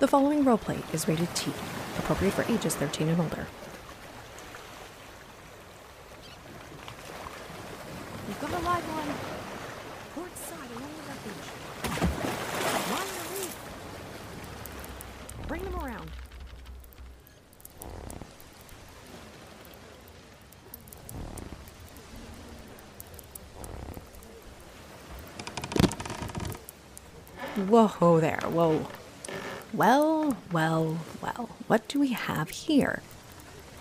The following roleplay is rated T, appropriate for ages 13 and older. We've got a live one. Port side along the wreckage. Line the reef. Bring them around. Whoa there, whoa. Well, well, well, what do we have here?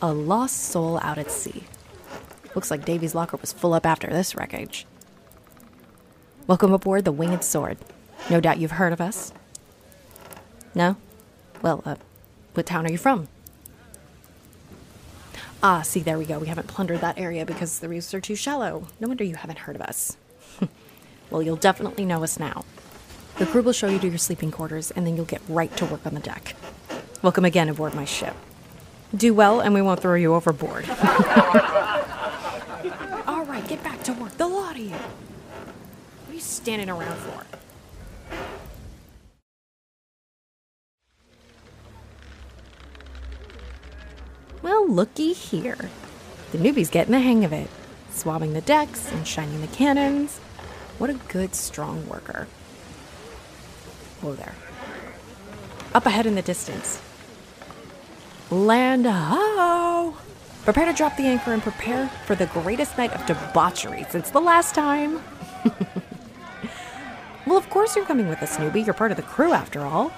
A lost soul out at sea. Looks like Davy's locker was full up after this wreckage. Welcome aboard the Winged Sword. No doubt you've heard of us. No? Well, uh, what town are you from? Ah, see, there we go. We haven't plundered that area because the reefs are too shallow. No wonder you haven't heard of us. well, you'll definitely know us now. The crew will show you to your sleeping quarters, and then you'll get right to work on the deck. Welcome again aboard my ship. Do well, and we won't throw you overboard. All right, get back to work. The lot of you. What are you standing around for? well, looky here. The newbie's getting the hang of it, swabbing the decks and shining the cannons. What a good, strong worker. There. Up ahead in the distance. Land ho! Prepare to drop the anchor and prepare for the greatest night of debauchery since the last time. well, of course you're coming with us, newbie. You're part of the crew after all.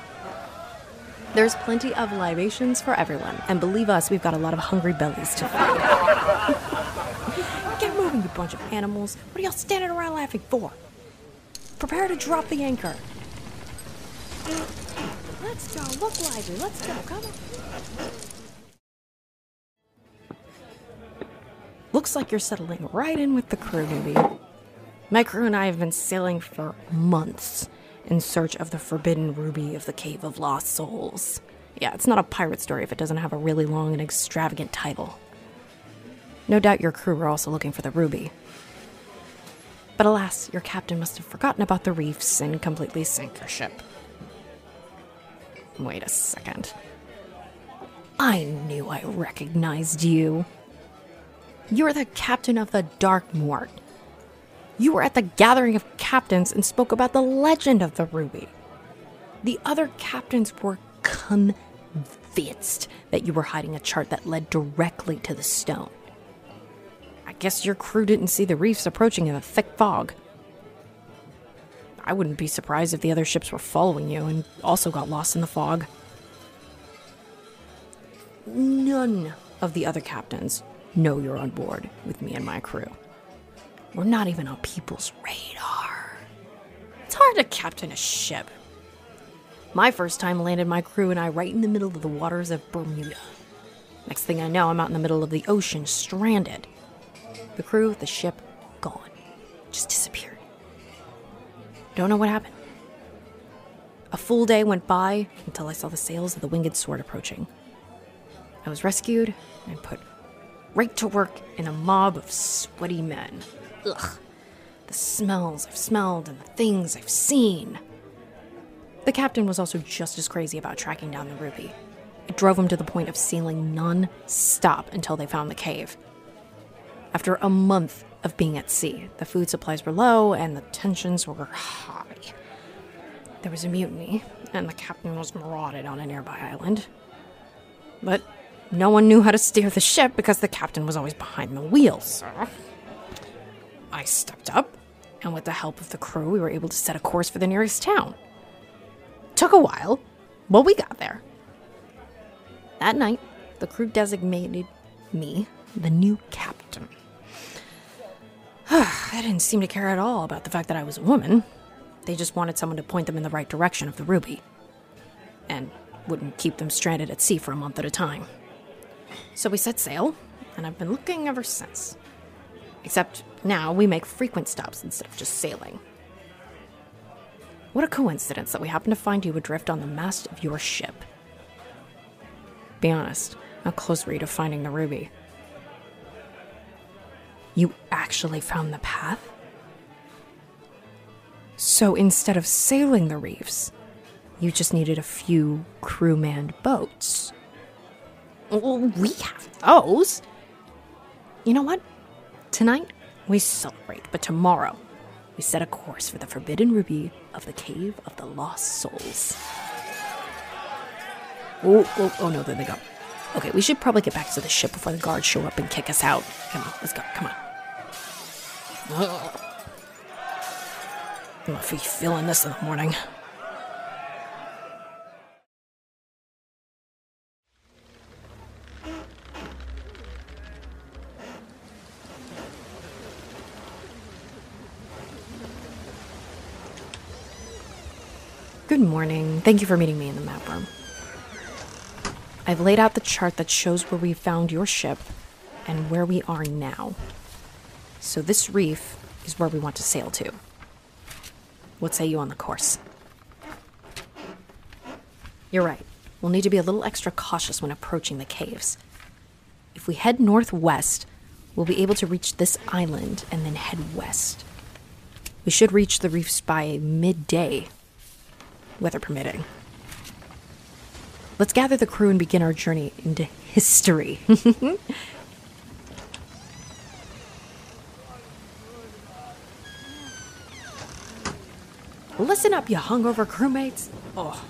There's plenty of libations for everyone, and believe us, we've got a lot of hungry bellies to feed. Get moving, you bunch of animals. What are y'all standing around laughing for? Prepare to drop the anchor. Let's go. Look lively. Let's go. Come on. Looks like you're settling right in with the crew, newbie. My crew and I have been sailing for months in search of the forbidden ruby of the Cave of Lost Souls. Yeah, it's not a pirate story if it doesn't have a really long and extravagant title. No doubt your crew were also looking for the ruby. But alas, your captain must have forgotten about the reefs and completely sank your ship. Wait a second. I knew I recognized you. You're the captain of the Dark Mort. You were at the gathering of captains and spoke about the legend of the ruby. The other captains were convinced that you were hiding a chart that led directly to the stone. I guess your crew didn't see the reefs approaching in a thick fog. I wouldn't be surprised if the other ships were following you and also got lost in the fog. None of the other captains know you're on board with me and my crew. We're not even on people's radar. It's hard to captain a ship. My first time landed my crew and I right in the middle of the waters of Bermuda. Next thing I know, I'm out in the middle of the ocean, stranded. The crew, the ship, gone. Just disappeared. Don't know what happened. A full day went by until I saw the sails of the Winged Sword approaching. I was rescued and put right to work in a mob of sweaty men. Ugh. The smells I've smelled and the things I've seen. The captain was also just as crazy about tracking down the ruby. It drove him to the point of sailing non stop until they found the cave. After a month of being at sea, the food supplies were low and the tensions were high. There was a mutiny, and the captain was marauded on a nearby island. But no one knew how to steer the ship because the captain was always behind the wheel. I stepped up, and with the help of the crew, we were able to set a course for the nearest town. Took a while, but we got there. That night, the crew designated me the new captain. they didn't seem to care at all about the fact that I was a woman. They just wanted someone to point them in the right direction of the ruby. and wouldn't keep them stranded at sea for a month at a time. So we set sail, and I've been looking ever since. Except now we make frequent stops instead of just sailing. What a coincidence that we happen to find you adrift on the mast of your ship. Be honest, how close were you to finding the ruby? You actually found the path? So instead of sailing the reefs, you just needed a few crew manned boats. Well, we have those. You know what? Tonight, we celebrate, but tomorrow, we set a course for the forbidden ruby of the Cave of the Lost Souls. Oh, oh, oh no, there they go. Okay, we should probably get back to the ship before the guards show up and kick us out. Come on, let's go, come on. I'm not be feeling this in the morning. Good morning. Thank you for meeting me in the map room. I've laid out the chart that shows where we found your ship and where we are now. So this reef is where we want to sail to. What say you on the course? You're right. We'll need to be a little extra cautious when approaching the caves. If we head northwest, we'll be able to reach this island and then head west. We should reach the reefs by midday, weather permitting. Let's gather the crew and begin our journey into history. Listen up, you hungover crewmates. Oh.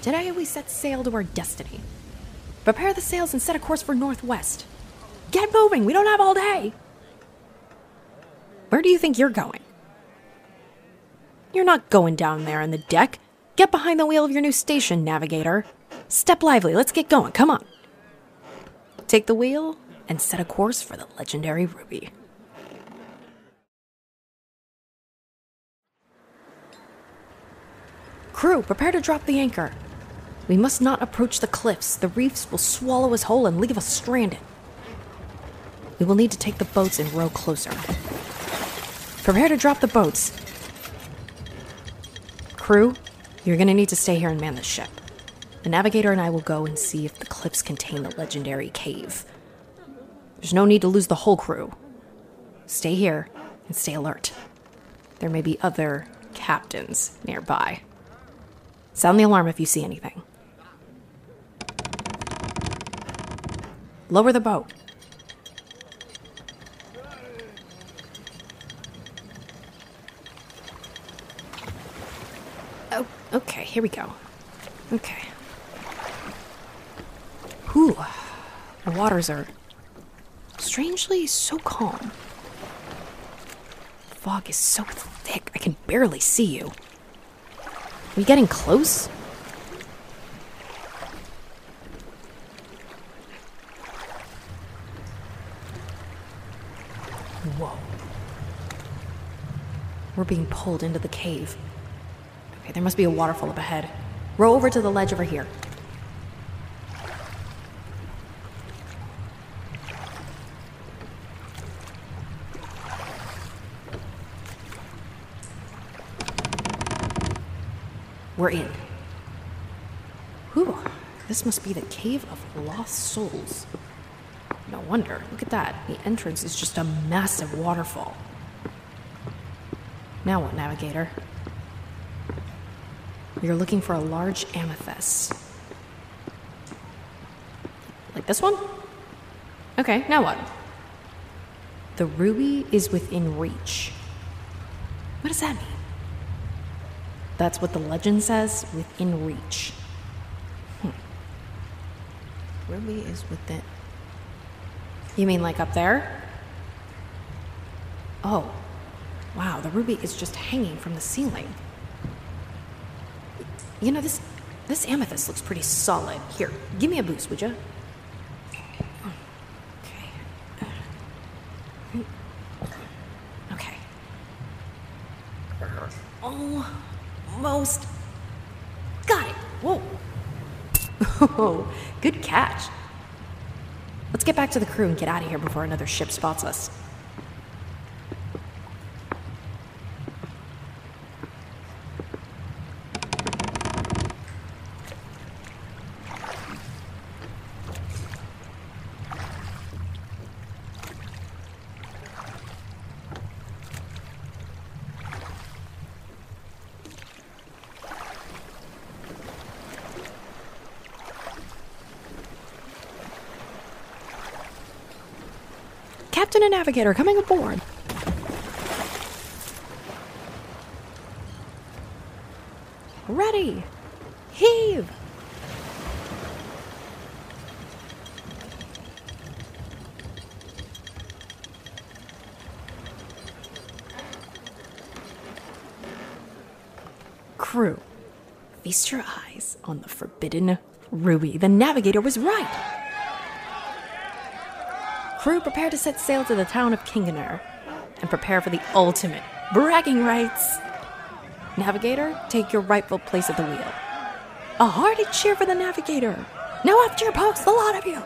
Today we set sail to our destiny. Prepare the sails and set a course for northwest. Get moving, we don't have all day. Where do you think you're going? You're not going down there on the deck. Get behind the wheel of your new station, navigator. Step lively, let's get going, come on. Take the wheel and set a course for the legendary Ruby. Crew, prepare to drop the anchor. We must not approach the cliffs. The reefs will swallow us whole and leave us stranded. We will need to take the boats and row closer. Prepare to drop the boats. Crew, you're gonna need to stay here and man the ship. The navigator and I will go and see if the cliffs contain the legendary cave. There's no need to lose the whole crew. Stay here and stay alert. There may be other captains nearby. Sound the alarm if you see anything. Lower the boat. Oh, okay, here we go. Okay. Whew. The waters are strangely so calm. The fog is so thick, I can barely see you. Are we getting close? Whoa. We're being pulled into the cave. Okay, there must be a waterfall up ahead. Row over to the ledge over here. We're in. Whew, this must be the Cave of Lost Souls. No wonder. Look at that. The entrance is just a massive waterfall. Now what, Navigator? You're looking for a large amethyst. Like this one? Okay, now what? The ruby is within reach. What does that mean? That's what the legend says within reach. Hmm. Ruby is within. You mean like up there? Oh, wow, the ruby is just hanging from the ceiling. You know, this this amethyst looks pretty solid. Here, give me a boost, would you? Okay. Okay. Almost got it. Whoa. Oh, good catch. Let's get back to the crew and get out of here before another ship spots us. Captain and Navigator coming aboard. Ready. Heave. Crew, feast your eyes on the forbidden ruby. The navigator was right. Crew, prepare to set sail to the town of Kinganer and prepare for the ultimate bragging rights. Navigator, take your rightful place at the wheel. A hearty cheer for the navigator. Now after your post, the lot of you.